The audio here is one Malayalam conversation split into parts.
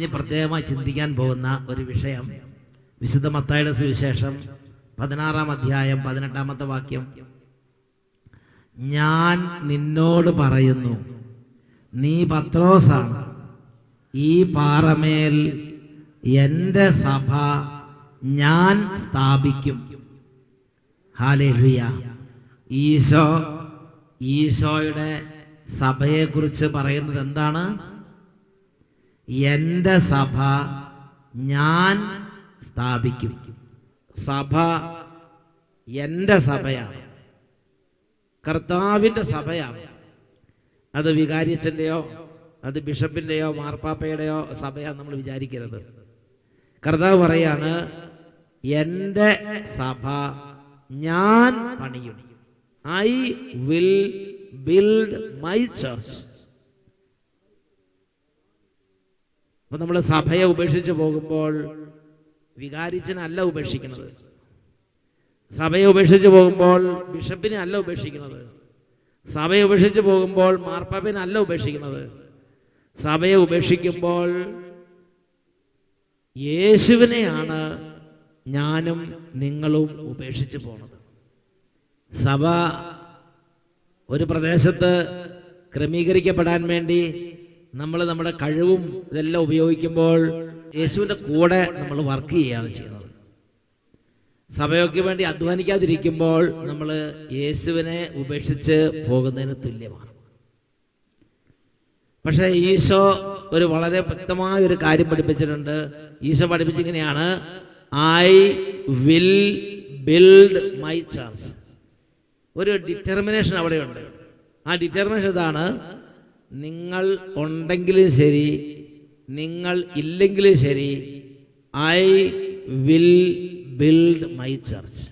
നമ്മൾ പ്രത്യേകമായി ചിന്തിക്കാൻ പോകുന്ന ഒരു വിഷയം. വിശുദ്ധ മത്തായുടെ സുവിശേഷം പതിനാറാം അധ്യായം പതിനെട്ടാമത്തെ വാക്യം. ഞാൻ നിന്നോട് പറയുന്നു നീ പത്രോസാണ് ഈ പാറമേൽ എന്റെ സഭ ഞാൻ സ്ഥാപിക്കും. ഹാലേലുയ. ഈശോ ഈശോയുടെ സഭയെക്കുറിച്ച് പറയുന്നത് എന്താണ്? എന്റെ സഭ ഞാൻ സ്ഥാപിക്കും. സഭ എന്റെ സഭയാണ്. കർത്താവിന്റെ സഭയാണ്. അത് വികാരിച്ചന്റെയോ അത് ബിഷപ്പിന്റെയോ മാർപ്പാപ്പയുടെയോ സഭയാണ് നമ്മൾ വിചാരിക്കരുത്. കർത്താവ് പറയാണ് എന്റെ സഭ ഞാൻ പണിയും. I will build my church. അപ്പൊ നമ്മൾ സഭയെ ഉപേക്ഷിച്ച് പോകുമ്പോൾ വികാരിച്ചനല്ല ഉപേക്ഷിക്കുന്നത്. സഭയെ ഉപേക്ഷിച്ച് പോകുമ്പോൾ ബിഷപ്പിനെ അല്ല ഉപേക്ഷിക്കുന്നത്. സഭയെ ഉപേക്ഷിച്ച് പോകുമ്പോൾ മാർപ്പാപ്പിനെ അല്ല ഉപേക്ഷിക്കുന്നത്. സഭയെ ഉപേക്ഷിക്കുമ്പോൾ യേശുവിനെയാണ് ഞാനും നിങ്ങളും ഉപേക്ഷിച്ച് പോണത്. സഭ ഒരു പ്രദേശത്ത് ക്രമീകരിക്കപ്പെടാൻ വേണ്ടി നമ്മൾ നമ്മുടെ കഴിവും ഇതെല്ലാം ഉപയോഗിക്കുമ്പോൾ യേശുവിന്റെ കൂടെ നമ്മൾ വർക്ക് ചെയ്യുകയാണ് ചെയ്യുന്നത്. സഭയൊക്കെ വേണ്ടി അധ്വാനിക്കാതിരിക്കുമ്പോൾ നമ്മൾ യേശുവിനെ ഉപേക്ഷിച്ച് പോകുന്നതിന് തുല്യമാണ്. പക്ഷേ ഈശോ ഒരു വളരെ വ്യക്തമായ ഒരു കാര്യം പഠിപ്പിച്ചിട്ടുണ്ട്. Eesho പഠിപ്പിച്ചിങ്ങനെയാണ് I will build my church ഒരു ഡിറ്റർമിനേഷൻ അവിടെയുണ്ട്. ആ ഡിറ്റർമിനേഷൻ ഇതാണ് നിങ്ങൾ ഉണ്ടെങ്കിലും ശരി നിങ്ങൾ ഇല്ലെങ്കിലും ശരി I will build my church.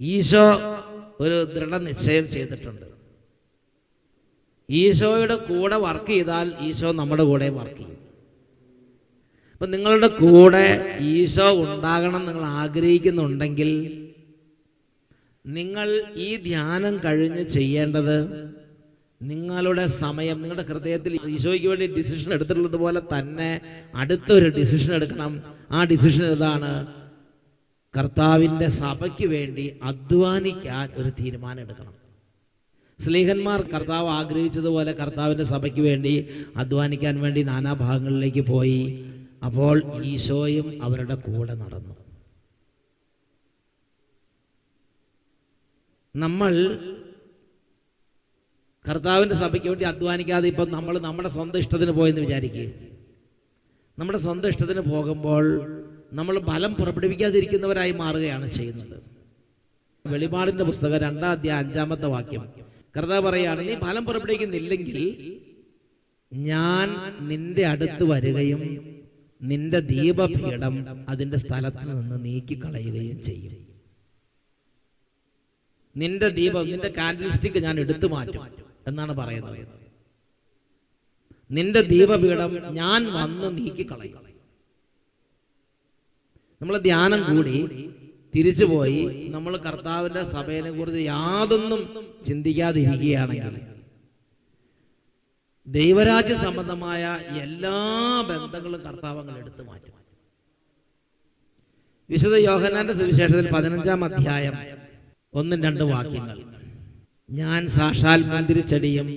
Eesho ഒരു ദൃഢനിശ്ചയം ചെയ്തിട്ടുണ്ട്. ഈശോയുടെ കൂടെ വർക്ക് ചെയ്താൽ ഈശോ നമ്മുടെ കൂടെ വർക്ക് ചെയ്യും. അപ്പം നിങ്ങളുടെ കൂടെ ഈശോ ഉണ്ടാകണം നിങ്ങൾ ആഗ്രഹിക്കുന്നുണ്ടെങ്കിൽ നിങ്ങൾ ഈ ധ്യാനം കഴിഞ്ഞ് ചെയ്യേണ്ടത് നിങ്ങളുടെ സമയം നിങ്ങളുടെ ഹൃദയത്തിൽ ഈശോയ്ക്ക് വേണ്ടി ഡിസിഷൻ എടുത്തിട്ടുള്ളത് പോലെ തന്നെ അടുത്തൊരു ഡിസിഷൻ എടുക്കണം. ആ ഡിസിഷൻ ഇതാണ് കർത്താവിന്റെ സഭയ്ക്ക് വേണ്ടി അധ്വാനിക്കാൻ ഒരു തീരുമാനം എടുക്കണം. സ്ലീഹന്മാർ കർത്താവ് ആഗ്രഹിച്ചതുപോലെ കർത്താവിന്റെ സഭയ്ക്ക് വേണ്ടി അധ്വാനിക്കാൻ വേണ്ടി നാനാഭാഗങ്ങളിലേക്ക് പോയി. അപ്പോൾ ഈശോയും അവരുടെ കൂടെ നടന്നു. നമ്മൾ കർത്താവിന്റെ സഭയ്ക്ക് വേണ്ടി അധ്വാനിക്കാതെ ഇപ്പം നമ്മൾ നമ്മുടെ സ്വന്തം ഇഷ്ടത്തിന് പോയെന്ന് വിചാരിക്കുക നമ്മുടെ സ്വന്തം ഇഷ്ടത്തിന് പോകുമ്പോൾ നമ്മൾ ഫലം പുറപ്പെടുവിക്കാതിരിക്കുന്നവരായി മാറുകയാണ് ചെയ്യുന്നത്. വെളിപാടിന്റെ പുസ്തകം രണ്ടാം അധ്യായം അഞ്ചാമത്തെ വാക്യം. കർത്താവ് പറയുകയാണ് നീ ഫലം പുറപ്പെടുവിക്കുന്നില്ലെങ്കിൽ ഞാൻ നിന്റെ അടുത്ത് വരികയും നിന്റെ ദീപപീഠം അതിന്റെ സ്ഥലത്ത് നിന്ന് നീക്കിക്കളയുകയും ചെയ്യും. നിന്റെ ദീപം നിന്റെ കാൻഡിൽ സ്റ്റിക്ക് ഞാൻ എടുത്തു മാറ്റും. എന്നാണ് പറയുന്നത്. നിന്റെ ദീപപീഠം ഞാൻ വന്ന് നീക്കിക്കളയും. നമ്മൾ ധ്യാനം കൂടി തിരിച്ചു പോയി നമ്മൾ കർത്താവിന്റെ സഭയെ കുറിച്ച് യാതൊന്നും ചിന്തിക്കാതിരിക്കുകയാണെങ്കിൽ ദൈവരാജ്യ സംബന്ധമായ എല്ലാ ബന്ധങ്ങളും കർത്താവ് എടുത്തു മാറ്റും. വിശുദ്ധ യോഹനാന്റെ സുവിശേഷത്തിൽ പതിനഞ്ചാം അധ്യായം ഒന്നും രണ്ട് വാക്യങ്ങൾ. ഞാൻ സാക്ഷാൽ മന്ദിരിച്ചെടിയും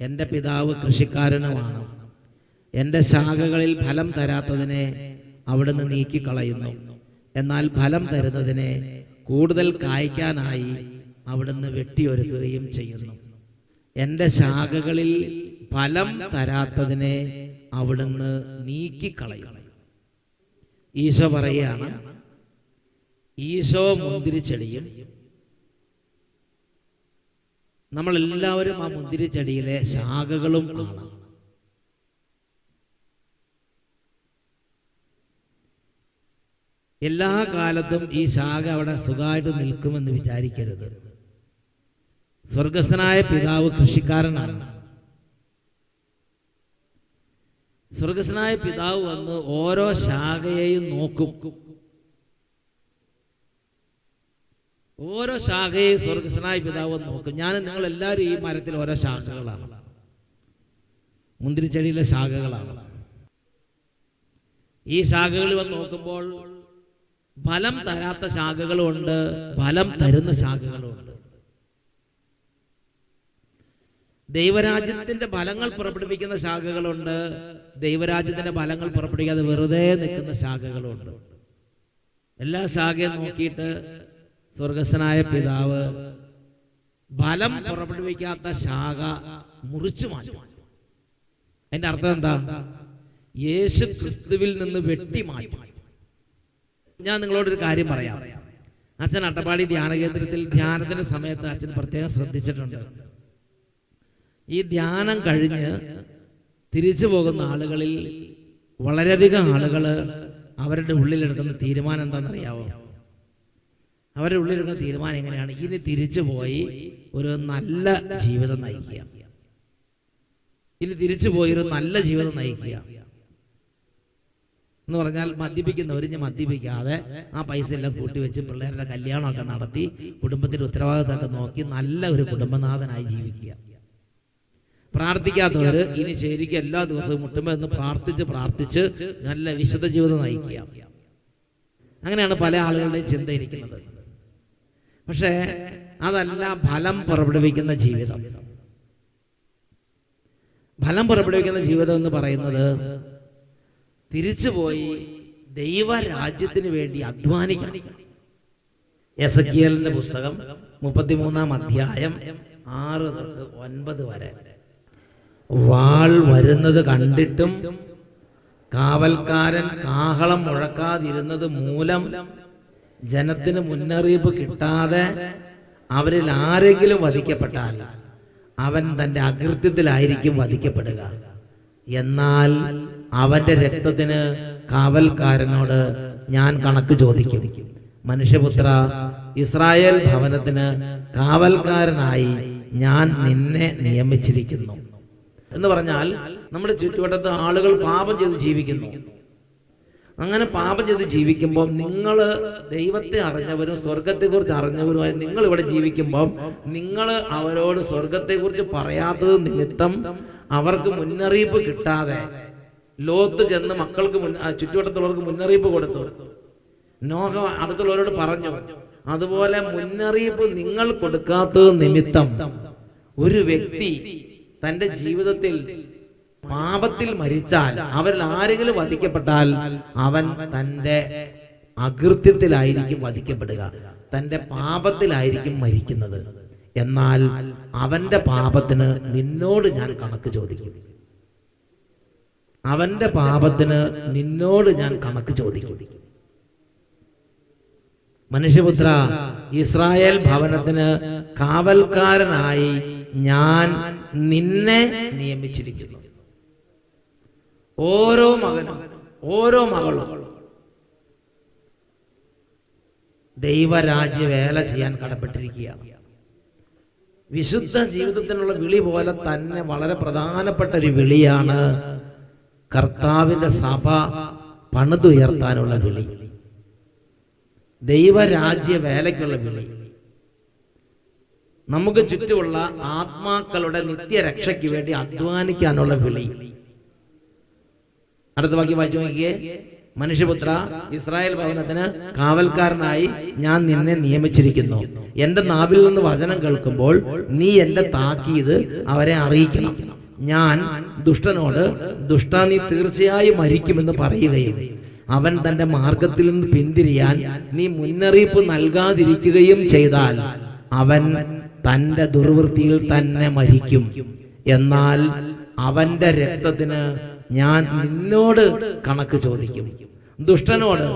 എന്റെ പിതാവ് കൃഷിക്കാരനുമാണ്. എന്റെ ശാഖകളിൽ ഫലം തരാത്തതിനെ അവിടുന്ന് നീക്കിക്കളയുന്നു. എന്നാൽ ഫലം തരുന്നതിനെ കൂടുതൽ കായ്ക്കാനായി അവിടുന്ന് വെട്ടിയൊരുക്കുകയും ചെയ്യുന്നു. എന്റെ ശാഖകളിൽ ഫലം തരാത്തതിനെ അവിടുന്ന് നീക്കിക്കളയും ഈശോ പറയുകയാണ് ഈശോ മുന്തിരിച്ചെടിയും നമ്മളെല്ലാവരും ആ മുന്തിരിച്ചെടിയിലെ ശാഖകളും എല്ലാ കാലത്തും ഈ ശാഖ അവിടെ സുഖമായിട്ട് നിൽക്കുമെന്ന് വിചാരിക്കരുത്. സ്വർഗസ്ഥനായ പിതാവ് കൃഷിക്കാരനാണ്. സ്വർഗസ്നായ പിതാവ് വന്ന് ഓരോ ശാഖയെയും നോക്കും. ഓരോ ശാഖയെ സ്വർഗസ്നായ പിതാവ് നോക്കും. ഞാൻ നിങ്ങൾ എല്ലാവരും ഈ മരത്തിൽ ഓരോ ശാഖകളാണ്. മുന്തിരിച്ചെടിയിലെ ശാഖകളാണ്. ഈ ശാഖകൾ വന്ന് നോക്കുമ്പോൾ ഫലം തരാത്ത ശാഖകളുണ്ട് ഫലം തരുന്ന ശാഖകളുണ്ട്. ദൈവരാജ്യത്തിന്റെ ഫലങ്ങൾ പുറപ്പെടുവിക്കുന്ന ശാഖകളുണ്ട് ദൈവരാജ്യത്തിന്റെ ഫലങ്ങൾ പുറപ്പെടുവിക്കാതെ വെറുതെ നിൽക്കുന്ന ശാഖകളുണ്ട്. എല്ലാ ശാഖയും നോക്കിയിട്ട് സ്വർഗസ്വനായ പിതാവ് ഫലം പുറപ്പെടുവിക്കാത്ത ശാഖ മുറിച്ചു മാറ്റി. അതിന്റെ അർത്ഥം എന്താ? യേശു ക്രിസ്തുവിൽ നിന്ന് വെട്ടി മാറ്റി. ഞാൻ നിങ്ങളോടൊരു കാര്യം പറയാം. അച്ഛൻ അട്ടപ്പാടി ധ്യാന കേന്ദ്രത്തിൽ ധ്യാനത്തിന്റെ സമയത്ത് അച്ഛൻ പ്രത്യേകം ശ്രദ്ധിച്ചിട്ടുണ്ട്. ഈ ധ്യാനം കഴിഞ്ഞ് തിരിച്ചു പോകുന്ന ആളുകളിൽ വളരെയധികം ആളുകൾ അവരുടെ ഉള്ളിലെടുക്കുന്ന തീരുമാനം എന്താണെന്നറിയാവോ? അവരുടെ ഉള്ളിലുള്ള തീരുമാനം എങ്ങനെയാണ്? ഇനി തിരിച്ചു പോയി ഒരു നല്ല ജീവിതം നയിക്കുക. ഇനി തിരിച്ചു പോയി ഒരു നല്ല ജീവിതം നയിക്കുക. എന്ന് പറഞ്ഞാൽ മദ്യപിക്കുന്നവർ ഇനി മദ്യപിക്കാതെ ആ പൈസ എല്ലാം കൂട്ടിവെച്ച് പിള്ളേരുടെ കല്യാണമൊക്കെ നടത്തി കുടുംബത്തിന്റെ ഉത്തരവാദിത്തമൊക്കെ നോക്കി നല്ല ഒരു കുടുംബനാഥനായി ജീവിക്കുക. പ്രാർത്ഥിക്കാത്തവർ ഇനി ശരിക്കും എല്ലാ ദിവസവും മുട്ടുമ്പോൾ എന്ന് പ്രാർത്ഥിച്ച് പ്രാർത്ഥിച്ച് നല്ല വിശുദ്ധ ജീവിതം നയിക്കുക. അങ്ങനെയാണ് പല ആളുകളുടെയും ചിന്ത ഇരിക്കുന്നത്. പക്ഷേ അതല്ല ഫലം പുറപ്പെടുവിക്കുന്ന ജീവിതം. ഫലം പുറപ്പെടുവിക്കുന്ന ജീവിതം എന്ന് പറയുന്നത് തിരിച്ചുപോയി ദൈവരാജ്യത്തിന് വേണ്ടി അധ്വാനിക്കണം. എസ് പുസ്തകം മുപ്പത്തിമൂന്നാം അധ്യായം ആറ് തൊട്ട് ഒൻപത് വരെ. വാൾ വരുന്നത് കണ്ടിട്ടും കാവൽക്കാരൻ കാഹളം മുഴക്കാതിരുന്നത് മൂലം ജനത്തിന് മുന്നറിയിപ്പ് കിട്ടാതെ അവരിൽ ആരെങ്കിലും വധിക്കപ്പെട്ടാൽ അവൻ തന്റെ അകൃത്യത്തിലായിരിക്കും വധിക്കപ്പെടുക. എന്നാൽ അവന്റെ രക്തത്തിന് കാവൽക്കാരനോട് ഞാൻ കണക്ക് ചോദിക്കും. മനുഷ്യപുത്ര ഇസ്രായേൽ ഭവനത്തിന് കാവൽക്കാരനായി ഞാൻ നിന്നെ നിയമിച്ചിരിക്കുന്നു. എന്ന് പറഞ്ഞാൽ നമ്മുടെ ചുറ്റുവട്ടത്ത് ആളുകൾ പാപം ചെയ്ത് ജീവിക്കുന്നു. അങ്ങനെ പാപം ചെയ്ത് ജീവിക്കുമ്പോൾ നിങ്ങൾ ദൈവത്തെ അറിഞ്ഞവരും സ്വർഗത്തെക്കുറിച്ച് അറിഞ്ഞവരുമായി നിങ്ങൾ ഇവിടെ ജീവിക്കുമ്പോൾ നിങ്ങൾ അവരോട് സ്വർഗത്തെക്കുറിച്ച് പറയാത്തത് നിമിത്തം അവർക്ക് മുന്നറിയിപ്പ് കിട്ടാതെ ലോത്ത് ചെന്ന് മക്കൾക്ക് ചുറ്റുവട്ടത്തുള്ളവർക്ക് മുന്നറിയിപ്പ് കൊടുത്തു. നോഹ അടുത്തുള്ളവരോട് പറഞ്ഞു അതുപോലെ മുന്നറിയിപ്പ് നിങ്ങൾ കൊടുക്കാത്തത് നിമിത്തം ഒരു വ്യക്തി തന്റെ ജീവിതത്തിൽ പാപത്തിൽ മരിച്ചാൽ അവരിൽ ആരെങ്കിലും വധിക്കപ്പെട്ടാൽ അവൻ തന്റെ അകൃത്യത്തിലായിരിക്കും വധിക്കപ്പെടുക. തന്റെ പാപത്തിലായിരിക്കും മരിക്കുന്നത്. എന്നാൽ അവന്റെ പാപത്തിന് നിന്നോട് ഞാൻ കണക്ക് ചോദിക്കും. അവന്റെ പാപത്തിന് നിന്നോട് ഞാൻ കണക്ക് ചോദിക്കും. മനുഷ്യപുത്ര ഇസ്രായേൽ ഭവനത്തിന് കാവൽക്കാരനായി ഞാൻ നിന്നെ നിയമിച്ചിരിക്കുന്നു. ഓരോ മകനും ഓരോ മകളും ദൈവരാജ്യ വേല ചെയ്യാൻ കടപ്പെട്ടിരിക്കുകയാണ്. വിശുദ്ധ ജീവിതത്തിനുള്ള വിളി പോലെ തന്നെ വളരെ പ്രധാനപ്പെട്ട ഒരു വിളിയാണ് കർത്താവിന്റെ സഭ പണിതുയർത്താനുള്ള വിളി. ദൈവരാജ്യ വേലയ്ക്കുള്ള വിളി. നമുക്ക് ചുറ്റുമുള്ള ആത്മാക്കളുടെ നിത്യരക്ഷയ്ക്ക് വേണ്ടി അധ്വാനിക്കാനുള്ള വിളി. അടുത്ത വാക്യം വായിച്ചു നോക്കിയേ. മനുഷ്യപുത്ര ഇസ്രായേൽ ഭവനത്തിന് കാവൽക്കാരനായി ഞാൻ നിന്നെ നിയമിച്ചിരിക്കുന്നു. എന്റെ നാവിൽ നിന്ന് വചനം കേൾക്കുമ്പോൾ നീ എന്റെ താക്കീത് അവരെ അറിയിക്കണം. ഞാൻ ദുഷ്ടനോട് ദുഷ്ട നീ തീർച്ചയായും മരിക്കുമെന്ന് പറയുകയും അവൻ തന്റെ മാർഗത്തിൽ നിന്ന് പിന്തിരിയാൻ നീ മുന്നറിയിപ്പ് നൽകാതിരിക്കുകയും ചെയ്താൽ അവൻ തന്റെ ദുർവൃത്തിയിൽ തന്നെ മരിക്കും. എന്നാൽ അവന്റെ രക്തത്തിന് ഞാൻ നിന്നോട് കണക്ക് ചോദിക്കും. ദുഷ്ടനോട്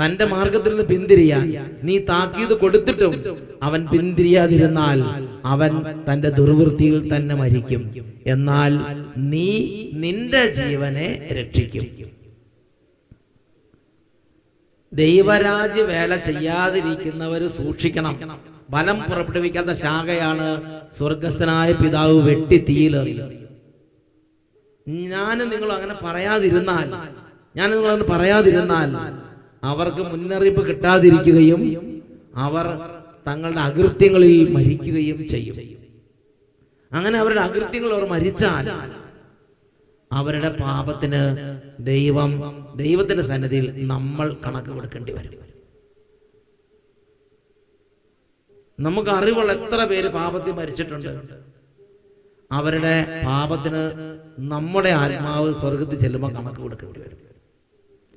തന്റെ മാർഗത്തിൽ നിന്ന് പിന്തിരിയാൻ നീ താക്കീത് കൊടുത്തിട്ടും അവൻ പിന്തിരിയാതിരുന്നാൽ അവൻ തന്റെ ദുർവൃത്തിയിൽ തന്നെ മരിക്കും. എന്നാൽ നീ നിന്റെ ജീവനെ രക്ഷിക്കും. ദൈവരാജ് വേല ചെയ്യാതിരിക്കുന്നവർ സൂക്ഷിക്കണം. ബലം പുറപ്പെടുവിക്കാത്ത ശാഖയാണ് സ്വർഗസ്ഥനായ പിതാവ് വെട്ടി തീയിലെറിയുന്നത് ഞാൻ നിങ്ങൾ അങ്ങനെ പറയാതിരുന്നാൽ ഞാൻ നിങ്ങൾ അങ്ങനെ പറയാതിരുന്നാൽ അവർക്ക് മുന്നറിയിപ്പ് കിട്ടാതിരിക്കുകയും അവർ തങ്ങളുടെ അകൃത്യങ്ങളിൽ മരിക്കുകയും ചെയ്യും. അങ്ങനെ അവരുടെ അകൃത്യങ്ങൾ അവർ മരിച്ചാൽ അവരുടെ പാപത്തിന് ദൈവം ദൈവത്തിന്റെ സന്നിധിയിൽ നമ്മൾ കണക്ക് കൊടുക്കേണ്ടി വരും. നമുക്ക് അറിവുള്ള എത്ര പേര് പാപത്തിൽ മരിച്ചിട്ടുണ്ട്? അവരുടെ പാപത്തിന് നമ്മുടെ ആത്മാവ് സ്വർഗത്തിൽ ചെല്ലുമ്പോൾ കണക്ക് കൊടുക്കേണ്ടി വരും.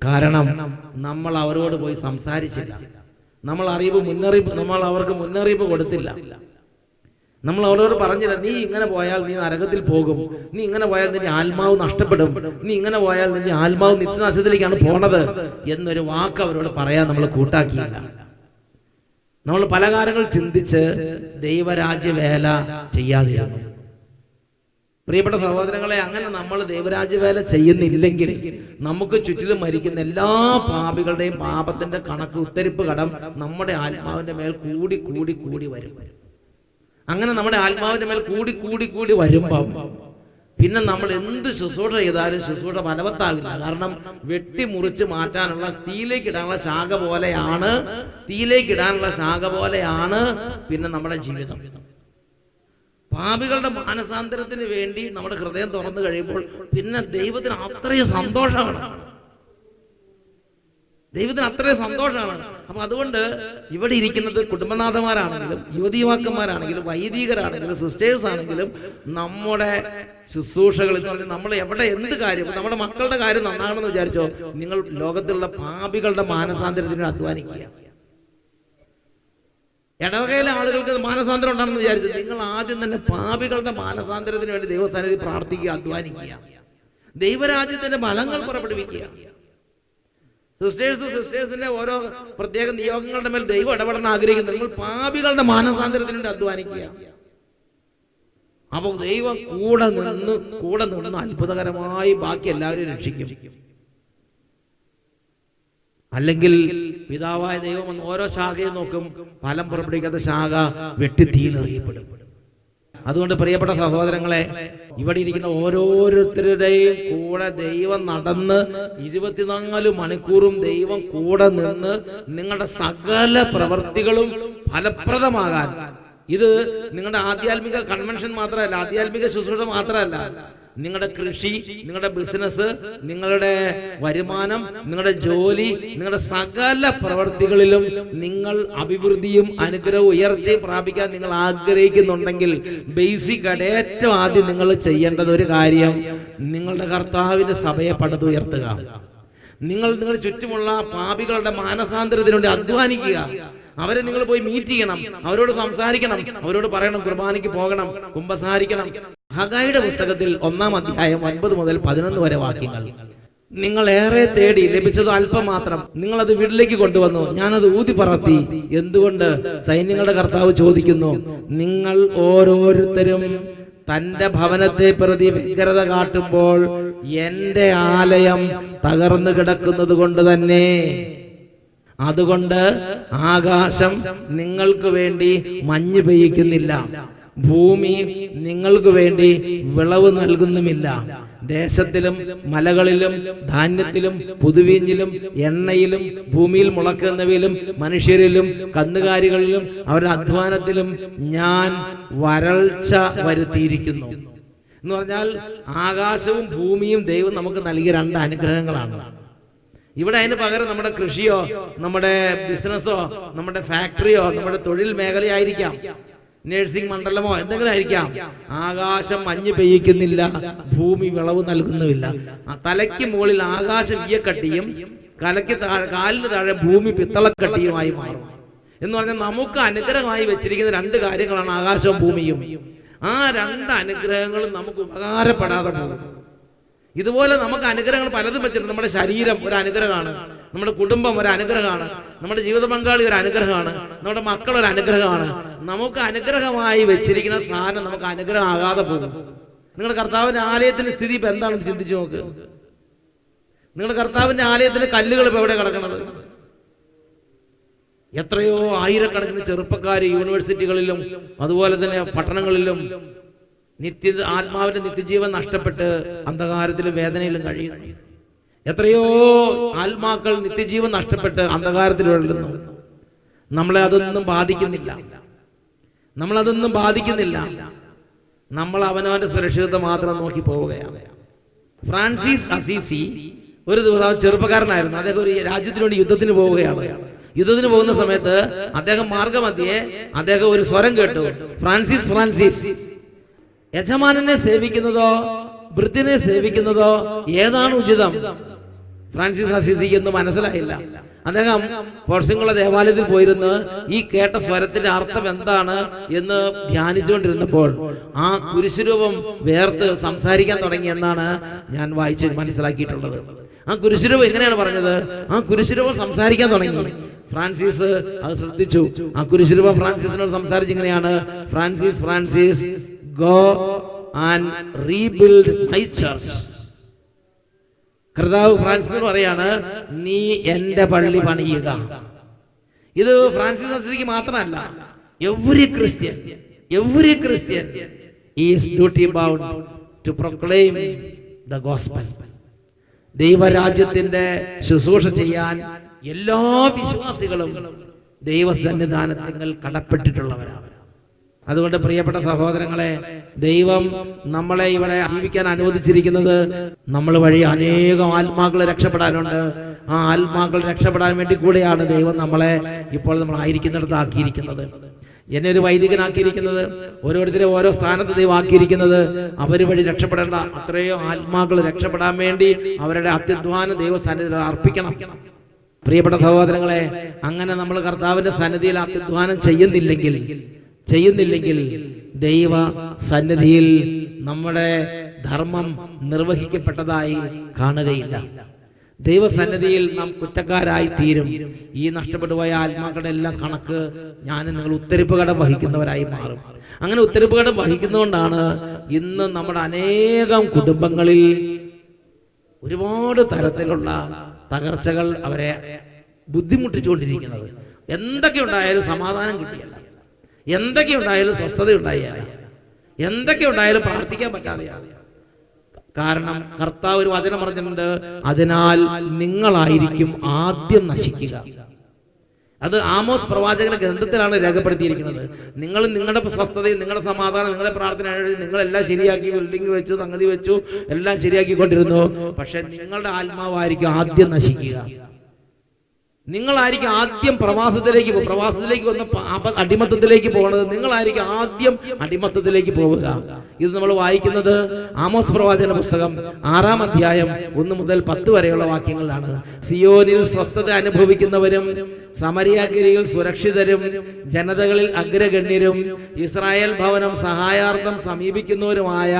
കാരണം നമ്മൾ അവരോട് പോയി സംസാരിച്ചില്ല. നമ്മൾ അറിയിപ്പ് മുന്നറിയിപ്പ് നമ്മൾ അവർക്ക് മുന്നറിയിപ്പ് കൊടുത്തില്ല. നമ്മൾ അവരോട് പറഞ്ഞില്ല നീ ഇങ്ങനെ പോയാൽ നീ നരകത്തിൽ പോകും. നീ ഇങ്ങനെ പോയാൽ നിന്റെ ആത്മാവ് നഷ്ടപ്പെടും. നീ ഇങ്ങനെ പോയാൽ നിന്റെ ആത്മാവ് നിത്യനാശത്തിലേക്കാണ് പോണത്. എന്നൊരു വാക്ക് അവരോട് പറയാൻ നമ്മൾ കൂട്ടാക്കിയില്ല. നമ്മൾ പല കാര്യങ്ങൾ ചിന്തിച്ച് ദൈവരാജ്യ വേല ചെയ്യാതിരുന്നു. പ്രിയപ്പെട്ട സഹോദരങ്ങളെ അങ്ങനെ നമ്മൾ ദൈവരാജ്യവേല ചെയ്യുന്നില്ലെങ്കിൽ നമുക്ക് ചുറ്റിലും മരിക്കുന്ന എല്ലാ പാപികളുടെയും പാപത്തിന്റെ കണക്ക് ഉത്തരിപ്പ് കടം നമ്മുടെ ആത്മാവിന്റെ മേൽ കൂടി കൂടി കൂടി വരും. അങ്ങനെ നമ്മുടെ ആത്മാവിന്റെ മേൽ കൂടി കൂടി കൂടി വരുമ്പം പിന്നെ നമ്മൾ എന്ത് ശുശ്രൂഷ ചെയ്താലും ശുശ്രൂഷ ഫലവത്താകില്ല. കാരണം വെട്ടിമുറിച്ച് മാറ്റാനുള്ള തീയിലേക്ക് ഇടാനുള്ള ശാഖ പോലെയാണ് തീയിലേക്ക് ഇടാനുള്ള ശാഖ പോലെയാണ് പിന്നെ നമ്മുടെ ജീവിതം. പാപികളുടെ മാനസാന്തരത്തിന് വേണ്ടി നമ്മുടെ ഹൃദയം തുറന്നു കഴിയുമ്പോൾ പിന്നെ ദൈവത്തിന് അത്രയും സന്തോഷമാണ്. ദൈവത്തിന് അത്രയും സന്തോഷമാണ്. അപ്പൊ അതുകൊണ്ട് ഇവിടെ ഇരിക്കുന്നത് കുടുംബനാഥന്മാരാണെങ്കിലും യുവതീവാക്കന്മാരാണെങ്കിലും വൈദികരാണെങ്കിലും സിസ്റ്റേഴ്സ് ആണെങ്കിലും നമ്മുടെ ശുശ്രൂഷകൾ എന്ന് പറഞ്ഞാൽ നമ്മൾ എവിടെ എന്ത് കാര്യം നമ്മുടെ മക്കളുടെ കാര്യം നന്നാണെന്ന് വിചാരിച്ചോ നിങ്ങൾ ലോകത്തിലുള്ള പാപികളുടെ മാനസാന്തരത്തിന് അധ്വാനിക്കുക. ഇടവകയിലെ ആളുകൾക്ക് മാനസാന്തരം ഉണ്ടാണെന്ന് വിചാരിച്ചു. നിങ്ങൾ ആദ്യം തന്നെ പാപികളുടെ മാനസാന്തരത്തിന് വേണ്ടി ദൈവസ്ഥാനത്തിൽ പ്രാർത്ഥിക്കുക അധ്വാനിക്കുക. ദൈവരാജ്യത്തിന്റെ ഫലങ്ങൾ പുറപ്പെടുവിക്കുക. സിസ്റ്റേഴ്സ് സിസ്റ്റേഴ്സിന്റെ ഓരോ പ്രത്യേക നിയോഗങ്ങളുടെ മേൽ ദൈവം ഇടപെടാൻ ആഗ്രഹിക്കുന്നു. നിങ്ങൾ പാപികളുടെ മാനസാന്തരത്തിന് വേണ്ടി അധ്വാനിക്കുക. അപ്പോൾ ദൈവം കൂടെ നിന്ന് കൂടെ നിന്ന് അത്ഭുതകരമായി ബാക്കി എല്ലാവരും രക്ഷിക്കും. അല്ലെങ്കിൽ പിതാവായ ദൈവം വന്ന് ഓരോ ശാഖയും നോക്കും. ഫലം പുറപ്പെടുവിക്കാത്ത ശാഖ വെട്ടി തീയിലെറിയപ്പെടും അതുകൊണ്ട് പ്രിയപ്പെട്ട സഹോദരങ്ങളെ ഇവിടെ ഇരിക്കുന്ന ഓരോരുത്തരുടെയും കൂടെ ദൈവം നടന്ന് ഇരുപത്തിനാല് മണിക്കൂറും ദൈവം കൂടെ നിന്ന് നിങ്ങളുടെ സകല പ്രവൃത്തികളും ഫലപ്രദമാകാൻ. ഇത് നിങ്ങളുടെ ആധ്യാത്മിക കൺവെൻഷൻ മാത്രമല്ല ആധ്യാത്മിക ശുശ്രൂഷ മാത്രമല്ല. നിങ്ങളുടെ കൃഷി നിങ്ങളുടെ ബിസിനസ് നിങ്ങളുടെ വരുമാനം നിങ്ങളുടെ ജോലി നിങ്ങളുടെ സകല പ്രവർത്തികളിലും നിങ്ങൾ അഭിവൃദ്ധിയും അനുഗ്രഹവും ഉയർച്ചയും പ്രാപിക്കാൻ നിങ്ങൾ ആഗ്രഹിക്കുന്നുണ്ടെങ്കിൽ ബേസിക് ആയിട്ട് ഏറ്റവും ആദ്യം നിങ്ങൾ ചെയ്യേണ്ടത് ഒരു കാര്യം നിങ്ങളുടെ കർത്താവിന്റെ സഭയെ പണിതുയർത്തുക നിങ്ങൾ നിങ്ങളുടെ ചുറ്റുമുള്ള പാപികളുടെ മാനസാന്തരത്തിന് അധ്വാനിക്കുക. അവരെ നിങ്ങൾ പോയി മീറ്റ് ചെയ്യണം. അവരോട് സംസാരിക്കണം. അവരോട് പറയണം കുർബാനയ്ക്ക് പോകണം കുമ്പസാരിക്കണം. ഹഗായുടെ പുസ്തകത്തിൽ ഒന്നാം അധ്യായം ഒൻപത് മുതൽ പതിനൊന്ന് വരെ വാക്യങ്ങൾ. നിങ്ങൾ ഏറെ തേടി ലഭിച്ചത് അല്പം മാത്രം. നിങ്ങൾ അത് വീട്ടിലേക്ക് കൊണ്ടുവന്നു. ഞാനത് ഊതി പറത്തി. എന്തുകൊണ്ട്? സൈന്യങ്ങളുടെ കർത്താവ് ചോദിക്കുന്നു. നിങ്ങൾ ഓരോരുത്തരും തന്റെ ഭവനത്തെ പ്രതി വ്യഗ്രത കാട്ടുമ്പോൾ എന്റെ ആലയം തകർന്നു കിടക്കുന്നത് കൊണ്ട് തന്നെ. അതുകൊണ്ട് ആകാശം നിങ്ങൾക്ക് വേണ്ടി മഞ്ഞ് പെയ്യിക്കുന്നില്ല. ഭൂമി നിങ്ങൾക്ക് വേണ്ടി വിളവ് നൽകുന്നുമില്ല. ദേശത്തിലും മലകളിലും ധാന്യത്തിലും പുതുവീഞ്ഞിലും എണ്ണയിലും ഭൂമിയിൽ മുളക്കുന്നവയിലും മനുഷ്യരിലും കന്നുകാലികളിലും അവരുടെ അധ്വാനത്തിലും ഞാൻ വരൾച്ച വരുത്തിയിരിക്കുന്നു. എന്ന് പറഞ്ഞാൽ ആകാശവും ഭൂമിയും ദൈവം നമുക്ക് നൽകിയ രണ്ട് അനുഗ്രഹങ്ങളാണ്. ഇവിടെ അതിന് പകരം നമ്മുടെ കൃഷിയോ നമ്മുടെ ബിസിനസ്സോ നമ്മുടെ ഫാക്ടറിയോ നമ്മുടെ തൊഴിൽ മേഖലയായിരിക്കാം. നഴ്സിംഗ് മണ്ഡലമോ എന്തെങ്കിലും ആയിരിക്കാം. ആകാശം മഞ്ഞ് പെയ്യിക്കുന്നില്ല. ഭൂമി വിളവ് നൽകുന്നുമില്ല. തലയ്ക്ക് മുകളിൽ ആകാശം ഈയക്കട്ടിയും കലയ്ക്ക് താഴെ കാലിന് താഴെ ഭൂമി പിത്തളക്കട്ടിയുമായി മാറും. എന്ന് പറഞ്ഞാൽ നമുക്ക് അനുഗ്രഹമായി വെച്ചിരിക്കുന്ന രണ്ട് കാര്യങ്ങളാണ് ആകാശവും ഭൂമിയും. ആ രണ്ട് അനുഗ്രഹങ്ങളും നമുക്ക് ഉപകാരപ്പെടാതെ പോകും. ഇതുപോലെ നമുക്ക് അനുഗ്രഹങ്ങൾ പലതും വെച്ചിട്ടുണ്ട്. നമ്മുടെ ശരീരം ഒരു അനുഗ്രഹമാണ്. നമ്മുടെ കുടുംബം ഒരു അനുഗ്രഹമാണ്. നമ്മുടെ ജീവിത പങ്കാളി ഒരു അനുഗ്രഹമാണ്. നമ്മുടെ മക്കൾ ഒരു അനുഗ്രഹമാണ്. നമുക്ക് അനുഗ്രഹമായി വെച്ചിരിക്കുന്ന സ്ഥാനം നമുക്ക് അനുഗ്രഹം ആകാതെ പോകും. നിങ്ങളുടെ കർത്താവിന്റെ ആലയത്തിന്റെ സ്ഥിതി ഇപ്പൊ എന്താണെന്ന് ചിന്തിച്ചു നോക്ക്. നിങ്ങളുടെ കർത്താവിന്റെ ആലയത്തിന്റെ കല്ലുകൾ ഇപ്പൊ എവിടെ കിടക്കുന്നത് എത്രയോ ആയിരക്കണക്കിന് ചെറുപ്പക്കാർ യൂണിവേഴ്സിറ്റികളിലും അതുപോലെ തന്നെ പട്ടണങ്ങളിലും നിത്യ ആത്മാവിന്റെ നിത്യജീവൻ നഷ്ടപ്പെട്ട് അന്ധകാരത്തിലും വേദനയിലും കഴിയുന്നു. എത്രയോ ആത്മാക്കൾ നിത്യജീവൻ നഷ്ടപ്പെട്ട് അന്ധകാരത്തിൽ വെള്ളുന്നു നമ്മളെ അതൊന്നും ബാധിക്കുന്നില്ല. നമ്മളതൊന്നും ബാധിക്കുന്നില്ല. നമ്മൾ അവനവന്റെ സുരക്ഷിതത്വം മാത്രം നോക്കി പോവുകയാണ്. ഫ്രാൻസിസ് അസിസി ഒരു ദിവസം ചെറുപ്പക്കാരനായിരുന്നു. അദ്ദേഹം ഒരു രാജ്യത്തിന് വേണ്ടി യുദ്ധത്തിന് പോവുകയാണ്. യുദ്ധത്തിന് പോകുന്ന സമയത്ത് അദ്ദേഹം മാർഗമധ്യേ അദ്ദേഹം ഒരു സ്വരം കേട്ടു. ഫ്രാൻസിസ് ഫ്രാൻസിസ് യജമാനനെ സേവിക്കുന്നതോ വൃത്തിനെ സേവിക്കുന്നതോ ഏതാണ് ഉചിതം? ഫ്രാൻസിസ് അസിസി എന്ന് മനസ്സിലായില്ല. അദ്ദേഹം പോർസിംഗുള്ള ദേവാലയത്തിൽ പോയിരുന്ന് ഈ കേട്ട സ്വരത്തിന്റെ അർത്ഥം എന്താണ് എന്ന് ധ്യാനിച്ചുകൊണ്ടിരുന്നപ്പോൾ ആ കുരിശുരൂപം വേർത്ത് സംസാരിക്കാൻ തുടങ്ങി എന്നാണ് ഞാൻ വായിച്ച് മനസ്സിലാക്കിയിട്ടുള്ളത്. ആ കുരിശുരൂപം എങ്ങനെയാണ് പറഞ്ഞത്? ആ കുരിശുരൂപം സംസാരിക്കാൻ തുടങ്ങി. ഫ്രാൻസിസ് അത് ശ്രദ്ധിച്ചു. ആ കുരിശുരൂപം ഫ്രാൻസിസിനോട് സംസാരിച്ച് ഇങ്ങനെയാണ്. Francis Francis go and rebuild my church. കർത്താവ് ഫ്രാൻസിസ് പറയാണ് നീ എന്റെ പള്ളി പണിയുക. ഇത് ഫ്രാൻസിസ് അസിക്ക് മാത്രമല്ല every Christian every Christian is duty bound to proclaim the gospel ദൈവരാജ്യത്തിന്റെ ശുശ്രൂഷ ചെയ്യാൻ എല്ലാ വിശ്വാസികളും ദൈവസന്നിധാനത്തിൽ കടപ്പെട്ടിട്ടുള്ളവരാണ്. അതുകൊണ്ട് പ്രിയപ്പെട്ട സഹോദരങ്ങളെ ദൈവം നമ്മളെ ഇവിടെ ജീവിക്കാൻ അനുവദിച്ചിരിക്കുന്നത് നമ്മൾ വഴി അനേകം ആത്മാക്കൾ രക്ഷപ്പെടാനുണ്ട്. ആ ആത്മാക്കൾ രക്ഷപ്പെടാൻ വേണ്ടി കൂടെയാണ് ദൈവം നമ്മളെ ഇപ്പോൾ നമ്മൾ ആയിരിക്കുന്നിടത്ത് ആക്കിയിരിക്കുന്നത്. എന്നെ ഒരു വൈദികനാക്കിയിരിക്കുന്നത് ഓരോരുത്തരെ ഓരോ സ്ഥാനത്ത് ദൈവം ആക്കിയിരിക്കുന്നത്. അവർ വഴി രക്ഷപ്പെടേണ്ട അത്രയോ ആത്മാക്കൾ രക്ഷപ്പെടാൻ വേണ്ടി അവരുടെ അത്യധ്വാനം ദൈവസ്ഥാനത്തിൽ അർപ്പിക്കണം. പ്രിയപ്പെട്ട സഹോദരങ്ങളെ അങ്ങനെ നമ്മൾ കർത്താവിന്റെ സന്നിധിയിൽ അത്യധ്വാനം ചെയ്യുന്നില്ലെങ്കിൽ ചെയ്യുന്നില്ലെങ്കിൽ ദൈവ സന്നിധിയിൽ നമ്മുടെ ധർമ്മം നിർവഹിക്കപ്പെട്ടതായി കാണുകയില്ല. ദൈവസന്നിധിയിൽ നാം കുറ്റക്കാരായി തീരും. ഈ നഷ്ടപ്പെട്ടു പോയ ആത്മാക്കളുടെ എല്ലാം കണക്ക് ഞാൻ നിങ്ങൾ ഉത്തരിപ്പ് കടം വഹിക്കുന്നവരായി മാറും. അങ്ങനെ ഉത്തരിപ്പ് കടം വഹിക്കുന്നതുകൊണ്ടാണ് ഇന്ന് നമ്മുടെ അനേകം കുടുംബങ്ങളിൽ ഒരുപാട് തരത്തിലുള്ള തകർച്ചകൾ അവരെ ബുദ്ധിമുട്ടിച്ചുകൊണ്ടിരിക്കുന്നത്. എന്തൊക്കെ ഉണ്ടായാലും സമാധാനം കിട്ടിയല്ല. എന്തൊക്കെ ഉണ്ടായാലും സ്വസ്ഥത ഉണ്ടായാലും എന്തൊക്കെ ഉണ്ടായാലും പ്രാർത്ഥിക്കാൻ പറ്റാതെ. കാരണം കർത്താവ് ഒരു വചനം പറഞ്ഞിട്ടുണ്ട് അതിനാൽ നിങ്ങളായിരിക്കും ആദ്യം നശിക്കുക. അത് ആമോസ് പ്രവാചകന്റെ ഗ്രന്ഥത്തിലാണ് രേഖപ്പെടുത്തിയിരിക്കുന്നത്. നിങ്ങൾ നിങ്ങളുടെ സ്വസ്ഥതയും നിങ്ങളുടെ സമാധാനം നിങ്ങളുടെ പ്രാർത്ഥന നിങ്ങളെല്ലാം ശരിയാക്കി ബിൽഡിംഗ് വെച്ചു സംഗതി വെച്ചു എല്ലാം ശരിയാക്കിക്കൊണ്ടിരുന്നു. പക്ഷെ നിങ്ങളുടെ ആത്മാവായിരിക്കും ആദ്യം നശിക്കുക. നിങ്ങളായിരിക്കും ആദ്യം പ്രവാസത്തിലേക്ക് പ്രവാസത്തിലേക്ക് വന്ന അടിമത്തത്തിലേക്ക് പോകുന്നത് നിങ്ങളായിരിക്കും ആദ്യം അടിമത്തത്തിലേക്ക് പോവുക. ഇത് നമ്മൾ വായിക്കുന്നത് ആമോസ് പ്രവാചന പുസ്തകം ആറാം അധ്യായം ഒന്ന് മുതൽ പത്ത് വരെയുള്ള വാക്യങ്ങളാണ് സിയോനിൽ സ്വസ്ഥത അനുഭവിക്കുന്നവരും സമരിയാഗിരിയിൽ സുരക്ഷിതരും ജനതകളിൽ അഗ്രഗണ്യരും ഇസ്രായേൽ ഭവനം സഹായാർത്ഥം സമീപിക്കുന്നവരുമായ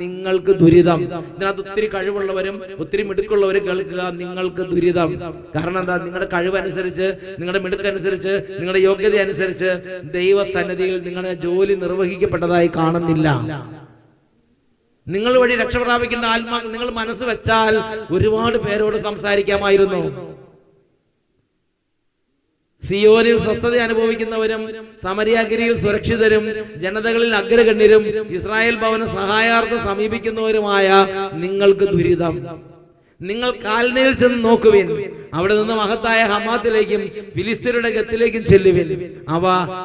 നിങ്ങൾക്ക് ദുരിതം. ഇതിനകത്ത് ഒത്തിരി കഴിവുള്ളവരും ഒത്തിരി മിടുക്കുള്ളവരും കേൾക്കുക നിങ്ങൾക്ക് ദുരിതം. കാരണം എന്താ? നിങ്ങളുടെ കഴിവനുസരിച്ച് നിങ്ങളുടെ മിടുക്കനുസരിച്ച് നിങ്ങളുടെ യോഗ്യത അനുസരിച്ച് ദൈവസന്നിധിയിൽ നിങ്ങളുടെ ജോലി നിർവഹിക്കപ്പെട്ടതായി കാണുന്നില്ല. നിങ്ങൾ വഴി രക്ഷപ്രാപിക്കുന്ന ആത്മാക്കൾ നിങ്ങൾ മനസ്സ് വെച്ചാൽ ഒരുപാട് പേരോട് സംസാരിക്കാമായിരുന്നു. സിയോനിൽ സ്വസ്ഥത അനുഭവിക്കുന്നവരും സമരിയാഗിരിയിൽ സുരക്ഷിതരും ജനതകളിൽ അഗ്രഗണ്യരും ഇസ്രായേൽ ഭവന സഹായാർത്ഥം സമീപിക്കുന്നവരുമായ നിങ്ങൾക്ക് ദുരിതം. നിങ്ങൾ കാൽനയിൽ ചെന്ന് നോക്കുവിൻ. അവിടെ നിന്ന് മഹത്തായ ഹമാത്തിലേക്കും ഫിലിസ്തീനയുടെ ഗത്തിലേക്കും ചെല്ലുവിൻ. അവ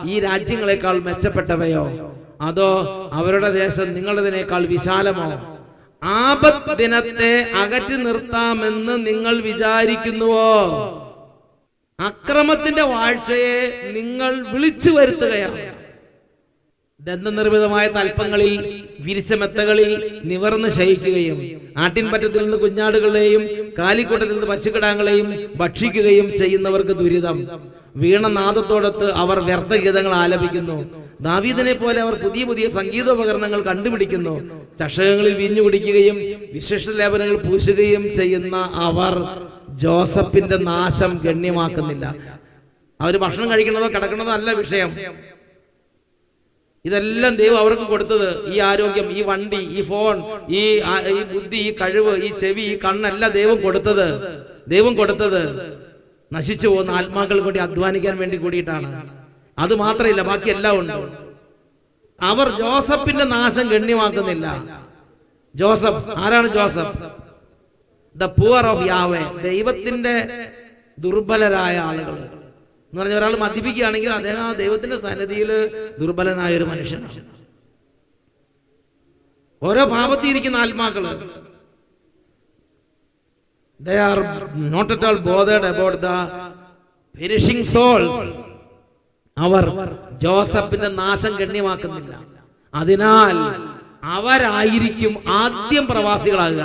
ഈ രാജ്യങ്ങളെക്കാൾ മെച്ചപ്പെട്ടവയോ? അതോ അവരുടെ ദേശം നിങ്ങളുടേതിനേക്കാൾ വിശാലമോ? ആപത് ദിനത്തെ അകറ്റി നിർത്താമെന്ന് നിങ്ങൾ വിചാരിക്കുന്നുവോ? അക്രമത്തിന്റെ വാഴ്ചയെ നിങ്ങൾ വിളിച്ചു വരുത്തുകയാണ്. ദന്തനിർമ്മിതമായ തൽപ്പങ്ങളിൽ വിരിച്ച മെത്തകളിൽ നിവർന്ന് ശയിക്കുകയും ആട്ടിൻപറ്റത്തിൽ നിന്ന് കുഞ്ഞാടുകളെയും കാലിക്കൂട്ടത്തിൽ നിന്ന് പശുക്കിടാങ്ങളെയും ഭക്ഷിക്കുകയും ചെയ്യുന്നവർക്ക് ദുരിതം. വീണനാദത്തോടൊത്ത് അവർ വ്യർത്ഥഗീതങ്ങൾ ആലപിക്കുന്നു. ദാവീദിനെ പോലെ അവർ പുതിയ പുതിയ സംഗീതോപകരണങ്ങൾ കണ്ടുപിടിക്കുന്നു. ചഷകങ്ങളിൽ വീഞ്ഞു കുടിക്കുകയും വിശിഷ്ട ലേപനങ്ങൾ പൂശുകയും ചെയ്യുന്ന അവർ ജോസഫിന്റെ നാശം ഗണ്യമാക്കുന്നില്ല. അവർ ഭക്ഷണം കഴിക്കുന്നതോ കിടക്കുന്നതോ അല്ല വിഷയം. ഇതെല്ലാം ദൈവം അവർക്ക് കൊടുത്തത്. ഈ ആരോഗ്യം ഈ വണ്ടി ഈ ഫോൺ ഈ ഈ ബുദ്ധി ഈ കഴിവ് ഈ ചെവി ഈ കണ്ണെല്ലാം ദൈവം കൊടുത്തത്. ദൈവം കൊടുത്തത്. നശിച്ചു പോകുന്ന ആത്മാക്കൾ കൂടി അധ്വാനിക്കാൻ വേണ്ടി കൂടിയിട്ടാണ്. അത് മാത്രമല്ല ബാക്കി എല്ലാം ഉണ്ട്. അവർ ജോസഫിന്റെ നാശം ഗണ്യമാക്കുന്നില്ല. ജോസഫ് ആരാണ് Joseph? The poor of Yahweh ദൈവത്തിന്റെ ദുർബലരായ ആളുകൾ. എന്ന് പറഞ്ഞ ഒരാൾ മദ്യപിക്കുകയാണെങ്കിൽ അദ്ദേഹം ആ ദൈവത്തിന്റെ സന്നിധിയിൽ ദുർബലനായ ഒരു മനുഷ്യനാണ്. ഓരോ പാപത്തിൽ ഇരിക്കുന്ന ആത്മാക്കൾ. They are not at all bothered about souls perishing souls. അവർ ജോസഫിന്റെ നാശം ഗണ്യമാക്കുന്നില്ല. അതിനാൽ അവരായിരിക്കും ആദ്യം പ്രവാസികളാകുക.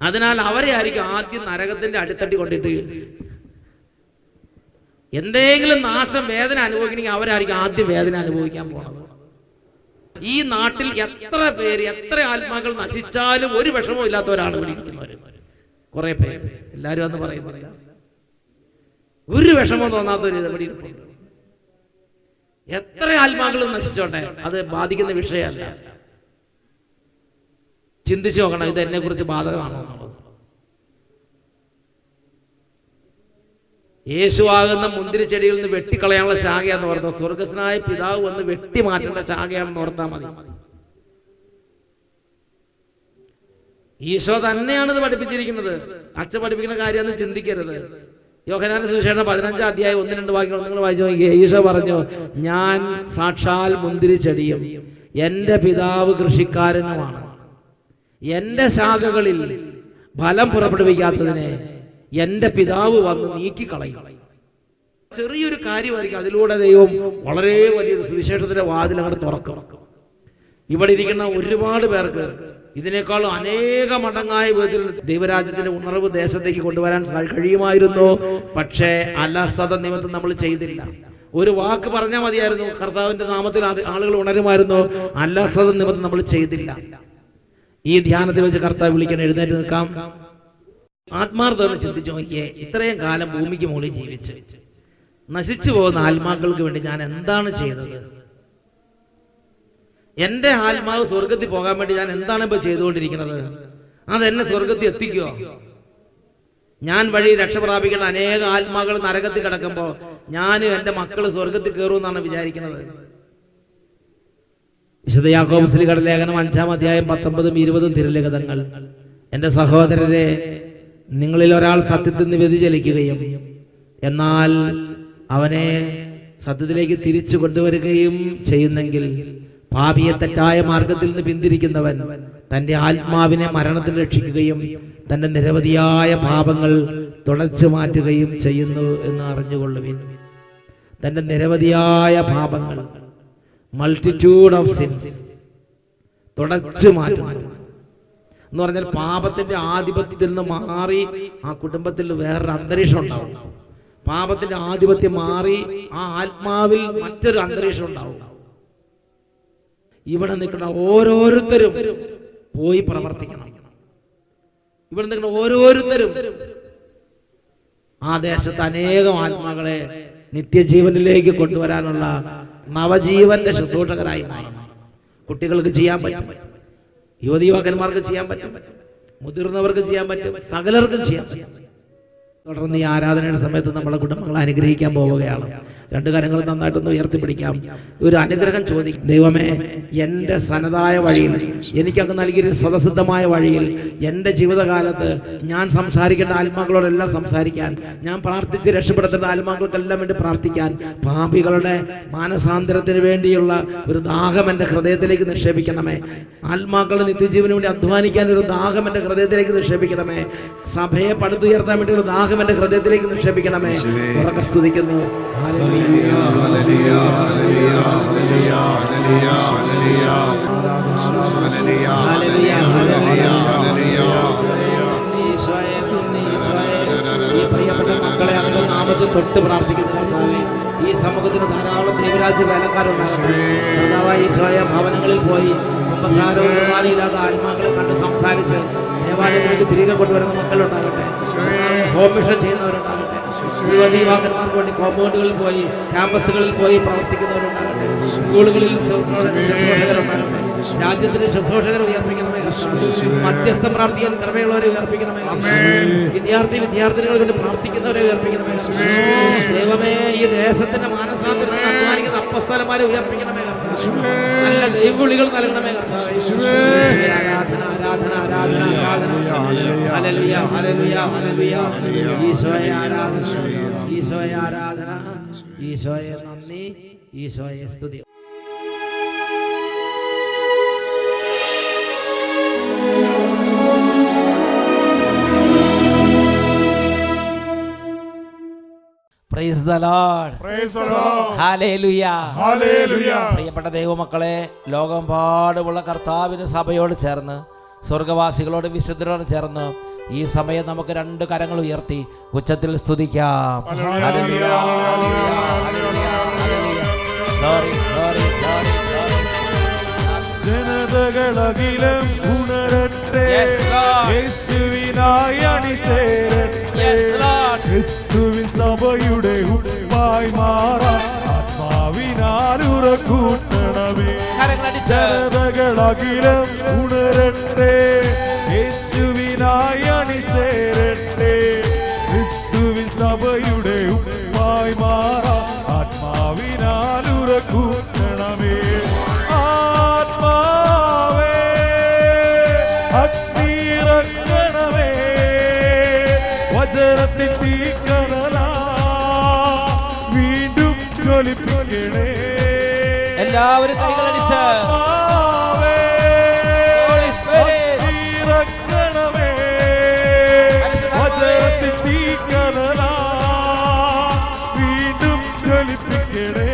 അതിനാൽ അവരെ ആയിരിക്കും ആദ്യം നരകത്തിന്റെ അടിത്തട്ടി കൊണ്ടിട്ട് എന്തെങ്കിലും നാശം വേദന അനുഭവിക്കണമെങ്കിൽ അവരായിരിക്കും ആദ്യം വേദന അനുഭവിക്കാൻ പോണത്. ഈ നാട്ടിൽ എത്ര പേര് എത്ര ആത്മാക്കൾ നശിച്ചാലും ഒരു വിഷമവും ഇല്ലാത്തവരാണ് ഇവിടെ ഇരിക്കുന്നവര്. കുറെ പേര്. എല്ലാരും അന്ന് പറയുന്നില്ല. ഒരു വിഷമം തോന്നാത്തവര് ഇത് എത്ര ആത്മാക്കളും നശിച്ചോട്ടെ? അത് ബാധിക്കുന്ന വിഷയമല്ല. ചിന്തിച്ചു നോക്കണം ഇത് എന്നെ കുറിച്ച് ബാധകമാണോ എന്നുള്ളത് യേശുവാകുന്ന മുന്തിരി ചെടിയിൽ നിന്ന് വെട്ടിക്കളയാനുള്ള ശാഖയാന്ന് ഓർത്തോ. സ്വർഗസ്നായ പിതാവ് വന്ന് വെട്ടി മാറ്റേണ്ട ശാഖയാണെന്ന് ഓർത്താൽ മതി. ഈശോ തന്നെയാണ് ഇത് പഠിപ്പിച്ചിരിക്കുന്നത്. അച്ഛൻ പഠിപ്പിക്കുന്ന കാര്യമെന്ന് ചിന്തിക്കരുത്. യോഹനാന സുവിശേഷം പതിനഞ്ചാം അധ്യായം ഒന്ന് രണ്ട് വാക്യങ്ങൾ നിങ്ങൾ വായിച്ചു നോക്കിയേ ഈശോ പറഞ്ഞു ഞാൻ സാക്ഷാൽ മുന്തിരി ചെടിയും എന്റെ പിതാവ് കൃഷിക്കാരനുമാണ്. എന്റെ ശാഖകളിൽ ഫലം പുറപ്പെടുവിക്കാത്തതിനെ എന്റെ പിതാവ് വന്ന് നീക്കിക്കളയും. ചെറിയൊരു കാര്യമായിരിക്കും അതിലൂടെ ദൈവം വളരെ വലിയൊരു സുവിശേഷത്തിന്റെ വാതിൽ അങ്ങോട്ട് തുറക്കും. ഇവിടെ ഇരിക്കുന്ന ഒരുപാട് പേർക്ക് ഇതിനേക്കാളും അനേക മടങ്ങായ വിധത്തിൽ ദൈവരാജ്യത്തിന്റെ ഉണർവ് ദേശത്തേക്ക് കൊണ്ടുവരാൻ കഴിയുമായിരുന്നു. പക്ഷേ അലസത നിമിത്തം നമ്മൾ ചെയ്തില്ല. ഒരു വാക്ക് പറഞ്ഞാൽ മതിയായിരുന്നു. കർത്താവിന്റെ നാമത്തിൽ ആളുകൾ ഉണരുമായിരുന്നു. അലസത നിമിത്തം നമ്മൾ ചെയ്തില്ല. ഈ ധ്യാനത്തിൽ വെച്ച് കർത്താവ് വിളിക്കാൻ എഴുന്നേറ്റ് നിൽക്കാം. ആത്മാർത്ഥത ചിന്തിച്ചു നോക്കിയേ ഇത്രയും കാലം ഭൂമിക്ക് മുകളിൽ ജീവിച്ച്. നശിച്ചു പോകുന്ന ആത്മാക്കൾക്ക് വേണ്ടി ഞാൻ എന്താണ് ചെയ്തത്? എന്റെ ആത്മാവ് സ്വർഗത്തിൽ പോകാൻ വേണ്ടി ഞാൻ എന്താണ് ഇപ്പൊ ചെയ്തുകൊണ്ടിരിക്കുന്നത്? അത് എന്നെ സ്വർഗത്തിൽ എത്തിക്കുമോ ഞാൻ വഴി രക്ഷ പ്രാപിക്കുന്ന അനേക ആത്മാക്കൾ നരകത്തിൽ കിടക്കുമ്പോ ഞാനും എന്റെ മക്കൾ സ്വർഗത്തിൽ കയറുമെന്നാണ് വിചാരിക്കുന്നത്. വിശുദ്ധ യാക്കോബ് ശ്രീകടലേഖനം അഞ്ചാം അധ്യായം പത്തൊമ്പതും ഇരുപതും തിരുലിഖിതങ്ങൾ. എന്റെ സഹോദരരെ നിങ്ങളിൽ ഒരാൾ സത്യത്തിൽ നിന്ന് വ്യതിചലിക്കുകയും എന്നാൽ അവനെ സത്യത്തിലേക്ക് തിരിച്ചു കൊണ്ടുവരികയും ചെയ്യുന്നെങ്കിൽ ഭാവിയെ തെറ്റായ മാർഗത്തിൽ നിന്ന് പിന്തിരിക്കുന്നവൻ തന്റെ ആത്മാവിനെ മരണത്തിൽ രക്ഷിക്കുകയും തന്റെ നിരവധിയായ പാപങ്ങൾ തുടച്ചു മാറ്റുകയും ചെയ്യുന്നു എന്ന് അറിഞ്ഞുകൊള്ളുവിൻ. തന്റെ നിരവധിയായ പാപങ്ങൾ മൾട്ടിറ്റ്യൂഡ് ഓഫ് സിൻസ് തുടച്ചു മാറ്റുന്നു. എന്ന് പറഞ്ഞാൽ പാപത്തിന്റെ ആധിപത്യത്തിൽ നിന്ന് മാറി ആ കുടുംബത്തിൽ വേറൊരു അന്തരീക്ഷം ഉണ്ടാവും. പാപത്തിന്റെ ആധിപത്യം മാറി ആ ആത്മാവിൽ മറ്റൊരു അന്തരീക്ഷം ഉണ്ടാവും. ഇവിടെ നിൽക്കുന്ന ഓരോരുത്തരും പോയി പ്രവർത്തിക്കണം. ഇവിടെ നിൽക്കുന്ന ഓരോരുത്തരും ആ ദേശത്ത് അനേകം ആത്മാക്കളെ നിത്യജീവനിലേക്ക് കൊണ്ടുവരാനുള്ള നവജീവന്റെ ശുശ്രൂഷകരായി കുട്ടികൾക്ക് ചെയ്യാൻ പറ്റും. യുവതി യുവാക്കന്മാർക്ക് ചെയ്യാൻ പറ്റും. മുതിർന്നവർക്ക് ചെയ്യാൻ പറ്റും. സകലർക്കും ചെയ്യാൻ തുടർന്ന് ഈ ആരാധനയുടെ സമയത്ത് നമ്മളെ കുടുംബങ്ങളെ അനുഗ്രഹിക്കാൻ പോവുകയാണ്. രണ്ട് കാര്യങ്ങൾ നന്നായിട്ടൊന്ന് ഉയർത്തിപ്പിടിക്കാം. ഒരു അനുഗ്രഹം ചോദിക്കും ദൈവമേ എന്റെ സനതായ വഴിയിൽ എനിക്കങ്ങ് നൽകിയ സ്വതസിദ്ധമായ വഴിയിൽ എന്റെ ജീവിതകാലത്ത് ഞാൻ സംസാരിക്കേണ്ട ആത്മാക്കളോടെല്ലാം സംസാരിക്കാൻ ഞാൻ പ്രാർത്ഥിച്ച് രക്ഷപ്പെടുത്തേണ്ട ആത്മാക്കൾക്കെല്ലാം വേണ്ടി പ്രാർത്ഥിക്കാൻ പാപികളുടെ മാനസാന്തരത്തിന് വേണ്ടിയുള്ള ഒരു ദാഹം എന്റെ ഹൃദയത്തിലേക്ക് നിക്ഷേപിക്കണമേ. ആത്മാക്കളുടെ നിത്യജീവന് വേണ്ടി അധ്വാനിക്കാൻ ഒരു ദാഹം എന്റെ ഹൃദയത്തിലേക്ക് നിക്ഷേപിക്കണമേ. സഭയെ പടുത്തുയർത്താൻ വേണ്ടി ഒരു ദാഹം എന്റെ ഹൃദയത്തിലേക്ക് നിക്ഷേപിക്കണമേ. സ്തുതിക്കുന്നു സ്തുതിക്കുന്നു. മക്കളെ അങ്ങ് നാമത്തിൽ തൊട്ട് പ്രാർത്ഥിക്കുന്നു ഈ സമൂഹത്തിന് ധാരാളം ദൈവരാജ്യ വേലക്കാരുണ്ടാകട്ടെ കർത്താവായ സ്വയം ഭവനങ്ങളിൽ പോയി കുമ്പസാരവും കുർബാനയില്ലാത്ത ആത്മാക്കളെ കണ്ട് സംസാരിച്ച് ദേവാലയത്തിലേക്ക് തിരികെ കൊണ്ടുവരുന്ന മക്കളുണ്ടാകട്ടെ ഹോം മിഷൻ യുവതി യുവാക്കന്മാർക്ക് വേണ്ടി കോമ്പൗണ്ടുകളിൽ പോയി ക്യാമ്പസുകളിൽ പോയി പ്രവർത്തിക്കുന്നവരുണ്ടാകട്ടെ സ്കൂളുകളിൽ ശുശ്രൂഷകരുണ്ടാകട്ടെ രാജ്യത്തിന് ശുശ്രൂഷകർ ഉയർപ്പിക്കണമേ മധ്യസ്ഥ പ്രാർത്ഥിക്കാൻ കൃപയുള്ളവരെ ഉയർപ്പിക്കണമേ. വിദ്യാർത്ഥി വിദ്യാർത്ഥിനികൾ വേണ്ടി പ്രാർത്ഥിക്കുന്നവരെ ഉയർപ്പിക്കണമേ ദൈവമേ ഈ ദേശത്തിന്റെ മാനസാന്തരം അധ്വാനിക്കുന്ന ഉയർപ്പിക്കണമേ. നല്ല ദൈവവിളികൾ നൽകണമേ ആരാധന ആരാധന ആരാധന ആരാധന. ഈശോയെ ഈശോയെ ആരാധന. ഈശോയെ നന്ദി. ഈശോയെ സ്തുതി. പ്രിയപ്പെട്ട ദൈവമക്കളെ ലോകം പാടുമുള്ള കർത്താവിന് സഭയോട് ചേർന്ന് സ്വർഗവാസികളോട് വിശുദ്ധരോട് ചേർന്ന് ഈ സമയം നമുക്ക് രണ്ട് കരങ്ങൾ ഉയർത്തി ഉച്ചത്തിൽ സ്തുതിക്കാം. ജനതകളകിലും. ഉണരട്ടെ. യേശുവിനായി അണിചേരട്ടെ. ക്രിസ്തുവിൻ സഭയുടെ ഉടമായി മാറാൻ ആത്മാവിനാൽ ഉറക്കൂട്ടണമേ. കരങ്ങളടിച്ച്. ഉണരട്ടെ. യേശുവിനായി അണിചേരട്ടെ. ക്രിസ്തുവിൻ സഭയുടെ ഉപ്പായി മാറാൻ ആത്മാവിനാൽ ഉറക്കൂട്ടണമേ. ആത്മാവേ അഗ്നിറക്കണമേ വചനത്തിൽ തീക്കനലാ എല്ലാവരും കൈകളടിച്ച്. വീണ്ടും ജ്വലിപ്പിക്കണേ.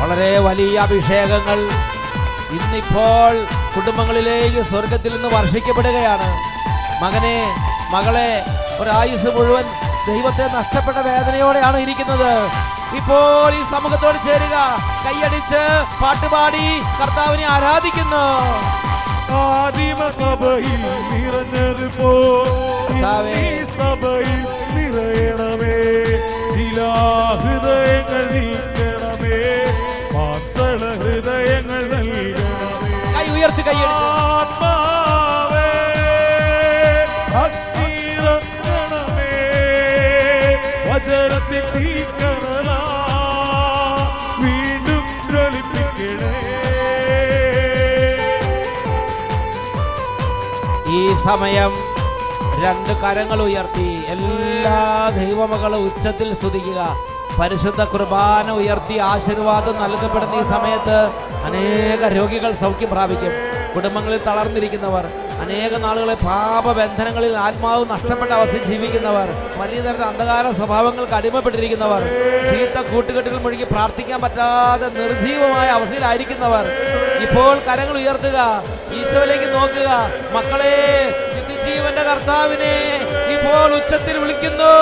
വളരെ വലിയ അഭിഷേകങ്ങൾ ഇന്നിപ്പോൾ കുടുംബങ്ങളിലേക്ക് സ്വർഗത്തിൽ നിന്ന് വർഷിക്കപ്പെടുകയാണ്. മകനെ മകളെ ഒരായുസ് മുഴുവൻ ദൈവത്തെ നഷ്ടപ്പെട്ട വേദനയോടെയാണ് ഇരിക്കുന്നത്. ഇപ്പോൾ ഈ സമൂഹത്തോട് ചേരുക. കൈയടിച്ച് പാട്ടുപാടി കർത്താവിനെ ആരാധിക്കുന്നു. ആദിമസഭയിൽ. സഭയിൽ നിറയണമേ. ശിലാഹൃദയങ്ങൾ നീക്കണമേ സമയം. രണ്ട് കരങ്ങൾ ഉയർത്തി. എല്ലാ ദൈവമകളും ഉച്ചത്തിൽ സ്തുതിക്കുക. പരിശുദ്ധ കുർബാന ഉയർത്തി ആശീർവാദം നൽകപ്പെടുന്ന ഈ സമയത്ത് അനേക രോഗികൾ സൗഖ്യം പ്രാപിക്കും. കുടുംബങ്ങളിൽ തളർന്നിരിക്കുന്നവർ അനേക നാളുകളെ പാപബന്ധനങ്ങളിൽ ആത്മാവ് നഷ്ടപ്പെട്ട അവസ്ഥയിൽ ജീവിക്കുന്നവർ വലിയ തരത്തിൽ അന്ധകാര സ്വഭാവങ്ങൾക്ക് അടിമപ്പെട്ടിരിക്കുന്നവർ ചീത്ത കൂട്ടുകെട്ടുകൾ മുഴുകി പ്രാർത്ഥിക്കാൻ പറ്റാതെ നിർജീവമായ അവസ്ഥയിലായിരിക്കുന്നവർ ഇപ്പോൾ കരങ്ങൾ ഉയർത്തുക. ഈശോയിലേക്ക് നോക്കുക. മക്കളെ ജീവന്റെ കർത്താവിനെ ഇപ്പോൾ ഉച്ചത്തിൽ വിളിക്കുന്നു.